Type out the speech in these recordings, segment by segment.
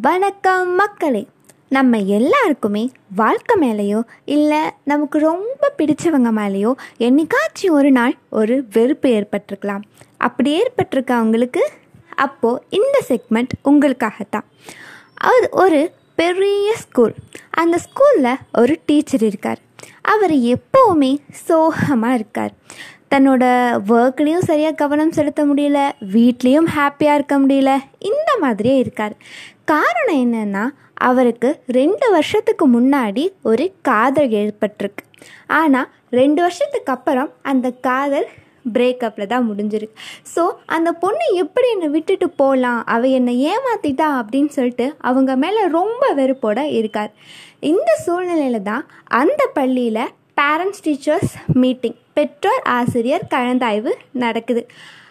வணக்கம் மக்களே. நம்ம எல்லாருக்குமே வாழ்க்கை மேலேயோ இல்லை நமக்கு ரொம்ப பிடிச்சவங்க மேலேயோ என்னைக்காச்சும் ஒரு நாள் ஒரு வெறுப்பு ஏற்பட்டிருக்கலாம். அப்படி ஏற்பட்டிருக்க அவங்களுக்கு அப்போது இந்த செக்மெண்ட் உங்களுக்காகத்தான். அது ஒரு பெரிய ஸ்கூல் அந்த ஸ்கூலில் ஒரு டீச்சர் இருக்கார். அவர் எப்போவுமே சோகமாக இருக்கார். தன்னோட ஒர்க்லேயும் சரியாக கவனம் செலுத்த முடியல வீட்லேயும் ஹாப்பியாக இருக்க முடியல இந்த மாதிரியே இருக்கார். காரணம் என்னென்னா அவருக்கு ரெண்டு வருஷத்துக்கு முன்னாடி ஒரு காதல் ஏற்பட்டிருக்கு. ஆனால் ரெண்டு வருஷத்துக்கு அப்புறம் அந்த காதல் பிரேக்கப்பில் தான் முடிஞ்சிருக்கு. ஸோ அந்த பொண்ணு எப்படி என்னை விட்டுட்டு போகலாம் அவள் என்னை ஏமாத்திட்டா அப்படின்னு சொல்லிட்டு அவங்க மேலே ரொம்ப வெறுப்போட இருக்கார். இந்த சூழ்நிலையில தான் அந்த பள்ளியில் பேரண்ட்ஸ் டீச்சர்ஸ் மீட்டிங் பெற்றோர் ஆசிரியர் கலந்தாய்வு நடக்குது.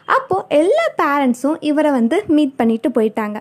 அப்போது எல்லா பேரண்ட்ஸும் இவரை வந்து மீட் பண்ணிட்டு போயிட்டாங்க.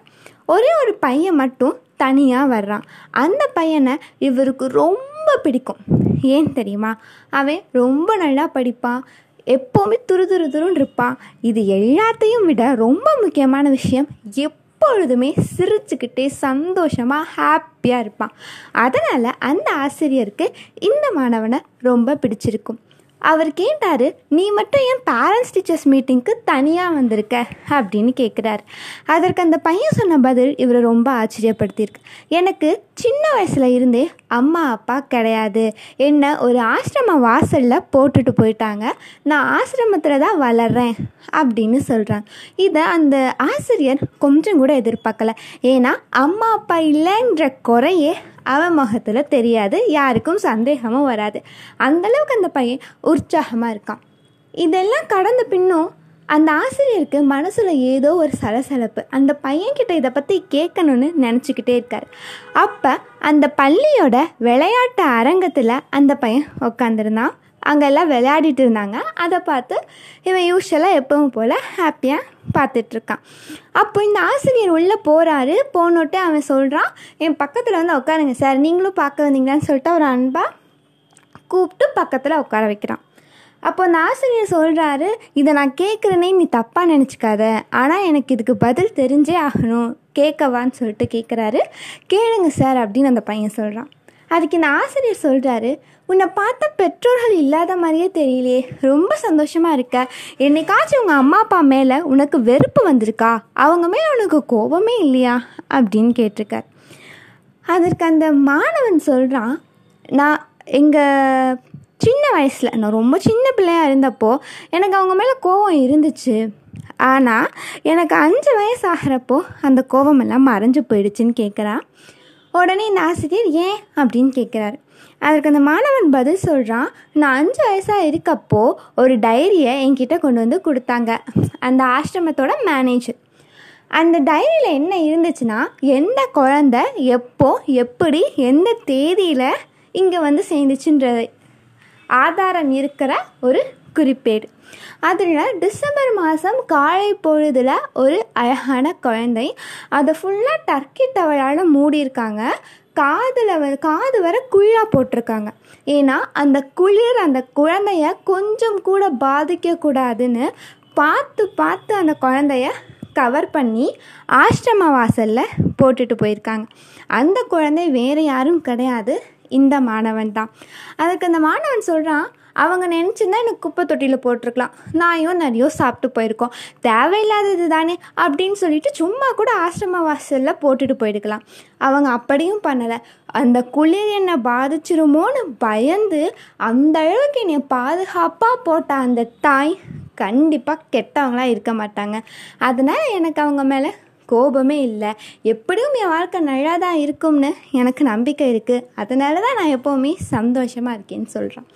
ஒரே ஒரு பையன் மட்டும் தனியாக வர்றான். அந்த பையனை இவருக்கு ரொம்ப பிடிக்கும். ஏன் தெரியுமா? அவன் ரொம்ப நல்லா படிப்பான். எப்போவுமே துரு துரு துருன்னு இருப்பான். இது எல்லாத்தையும் விட ரொம்ப முக்கியமான விஷயம் எப்பொழுதுமே சிரிச்சுக்கிட்டே சந்தோஷமாக ஹாப்பியாக இருப்பான். அதனால் அந்த ஆசிரியருக்கு இந்த மாணவனை ரொம்ப பிடிச்சிருக்கும். அவர் கேட்டார் நீ மட்டும் என் பேரண்ட்ஸ் டீச்சர்ஸ் மீட்டிங்க்கு தனியாக வந்திருக்க? அப்படின்னு கேட்குறாரு அதற்கு அந்த பையன் சொன்ன பதில் இவரை ரொம்ப ஆச்சரியப்படுத்தியிருக்கு. எனக்கு சின்ன வயசில் இருந்தே அம்மா அப்பா கிடையாது. என்னை ஒரு ஆசிரம வாசலில் போட்டுட்டு போயிட்டாங்க. நான் ஆசிரமத்தில் தான் வளர்கிறேன் அப்படின்னு சொல்கிறாங்க இதை அந்த ஆசிரியர் கொஞ்சம் கூட எதிர்பார்க்கல. ஏன்னா அம்மா அப்பா இல்லைன்ற குறையே அவன் முகத்தில் தெரியாது. யாருக்கும் சந்தேகமும் வராது. அந்தளவுக்கு அந்த பையன் உற்சாகமாக இருக்கான். இதெல்லாம் கடந்த பின்னும் அந்த ஆசிரியருக்கு மனசில் ஏதோ ஒரு சலசலப்பு. அந்த பையன்கிட்ட இதை பற்றி கேட்கணுன்னு நினச்சிக்கிட்டே இருக்கார். அப்போ அந்த பள்ளியோட விளையாட்டு அரங்கத்தில் அந்த பையன் உட்காந்துருந்தான் அங்கெல்லாம் விளையாடிட்டு இருந்தாங்க. அதை பார்த்து இவன் யூஸ்வலாக எப்பவும் போல் ஹாப்பியாக பார்த்துட்ருக்கான். அப்போ இந்த ஆசிரியர் உள்ளே போகிறாரு போனோட்டு அவன் சொல்கிறான் என் பக்கத்தில் வந்து உட்காருங்க சார். நீங்களும் பார்க்க வந்தீங்களான்னு சொல்லிட்டு அவர் அன்பாக கூப்பிட்டு பக்கத்தில் உட்கார வைக்கிறான். அப்போ அந்த ஆசிரியர் சொல்கிறாரு இதை நான் கேட்குறேனே நீ தப்பாக நினச்சிக்காத. ஆனால் எனக்கு இதுக்கு பதில் தெரிஞ்சே ஆகணும். கேட்கவான்னு சொல்லிட்டு கேட்குறாரு. கேளுங்க சார் அப்படின்னு அந்த பையன் சொல்கிறான் அதுக்கு இந்த ஆசிரியர் சொல்கிறாரு உன்னை பார்த்த பெற்றோர்கள் இல்லாத மாதிரியே தெரியலையே. ரொம்ப சந்தோஷமாக இருக்க. என்னைக்காச்சும் உங்கள் அம்மா அப்பா மேலே உனக்கு வெறுப்பு வந்திருக்கா? அவங்க மேலே உனக்கு கோபமே இல்லையா? அப்படின்னு கேட்டிருக்கார். அதற்கு அந்த மாணவன் சொல்கிறான் நான் எங்கள் சின்ன வயசில் நான் ரொம்ப சின்ன பிள்ளையாக இருந்தப்போ எனக்கு அவங்க மேலே கோபம் இருந்துச்சு. ஆனால் எனக்கு அஞ்சு வயசு ஆகிறப்போ அந்த கோபமெல்லாம் மறைஞ்சு போயிடுச்சுன்னு கேட்குறான் உடனே இந்த ஆசிரியர் ஏன்? அப்படின்னு கேட்குறாரு அதற்கு அந்த மாணவன் பதில் சொல்கிறான் நான் அஞ்சு வயசாக இருக்கப்போ ஒரு டைரியை என்கிட்ட கொண்டு வந்து கொடுத்தாங்க. அந்த ஆசிரமத்தோட மேனேஜர் அந்த டைரியில் என்ன இருந்துச்சுன்னா எந்த குழந்த எப்போ எப்படி எந்த தேதியில் இங்கே வந்து சேர்ந்துச்சுன்ற ஆதாரம் இருக்கிற ஒரு குறிப்பேடு. அதில் டிசம்பர் மாதம் காலை பொழுதில் ஒரு அழகான குழந்தை. அதை ஃபுல்லாக டர்க்கி டவலால் மூடியிருக்காங்க. காதில் வ காது வர குழியாக போட்டிருக்காங்க. ஏன்னா அந்த குளிர் அந்த குழந்தைய கொஞ்சம் கூட பாதிக்கக்கூடாதுன்னு பார்த்து பார்த்து அந்த குழந்தைய கவர் பண்ணி ஆசிரம வாசலில் போட்டுட்டு போயிருக்காங்க. அந்த குழந்தை வேறு யாரும் கிடையாது. இந்த மாணவன் தான். அதுக்கு அந்த மாணவன் சொல்கிறான் அவங்க நினச்சிருந்தா எனக்கு குப்பை தொட்டியில் போட்டிருக்கலாம். நாயோ நிறையோ சாப்பிட்டு போயிருக்கோம். தேவையில்லாதது தானே அப்படின்னு சொல்லிட்டு சும்மா கூட ஆசிரம வாசலில் போட்டுட்டு போயிருக்கலாம். அவங்க அப்படியும் பண்ணலை. அந்த குளிர் என்னை பாதிச்சிருமோன்னு பயந்து அந்த அளவுக்கு என்னை பாதுகாப்பாக போட்ட அந்த தாய் கண்டிப்பாக கெட்டவங்களாக இருக்க மாட்டாங்க. அதனால் எனக்கு அவங்க மேலே கோபமே இல்லை. எப்படியும் என் வாழ்க்கை நல்லா தான் இருக்கும்னு எனக்கு நம்பிக்கை இருக்குது அதனால தான் நான் எப்போவுமே சந்தோஷமாக இருக்கேன்னு சொல்கிறேன்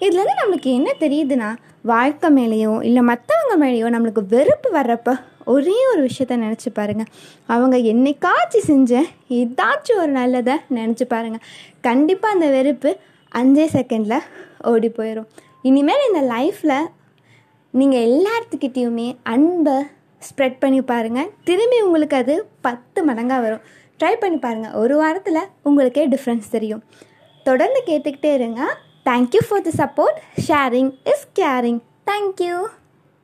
இதுலேருந்து நம்மளுக்கு என்ன தெரியுதுன்னா வாழ்க்கை மேலேயோ இல்லை மற்றவங்க மேலேயோ நம்மளுக்கு வெறுப்பு வர்றப்போ ஒரே ஒரு விஷயத்த நினச்சி பாருங்கள் அவங்க என்னைக்காச்சும் செஞ்ச ஏதாச்சும் ஒரு நல்லதை நினச்சி பாருங்கள் கண்டிப்பாக அந்த வெறுப்பு அஞ்சே செகண்டில் ஓடி போயிடும் இனிமேல் இந்த லைஃப்பில் நீங்கள் எல்லாத்துக்கிட்டேயுமே அன்பை ஸ்ப்ரெட் பண்ணி பாருங்கள் திரும்பி உங்களுக்கு அது பத்து மடங்காக வரும். ட்ரை பண்ணி பாருங்கள் ஒரு வாரத்தில் உங்களுக்கே டிஃப்ரென்ஸ் தெரியும். தொடர்ந்து கேட்டுக்கிட்டே இருங்க. Thank you for the support sharing is caring thank you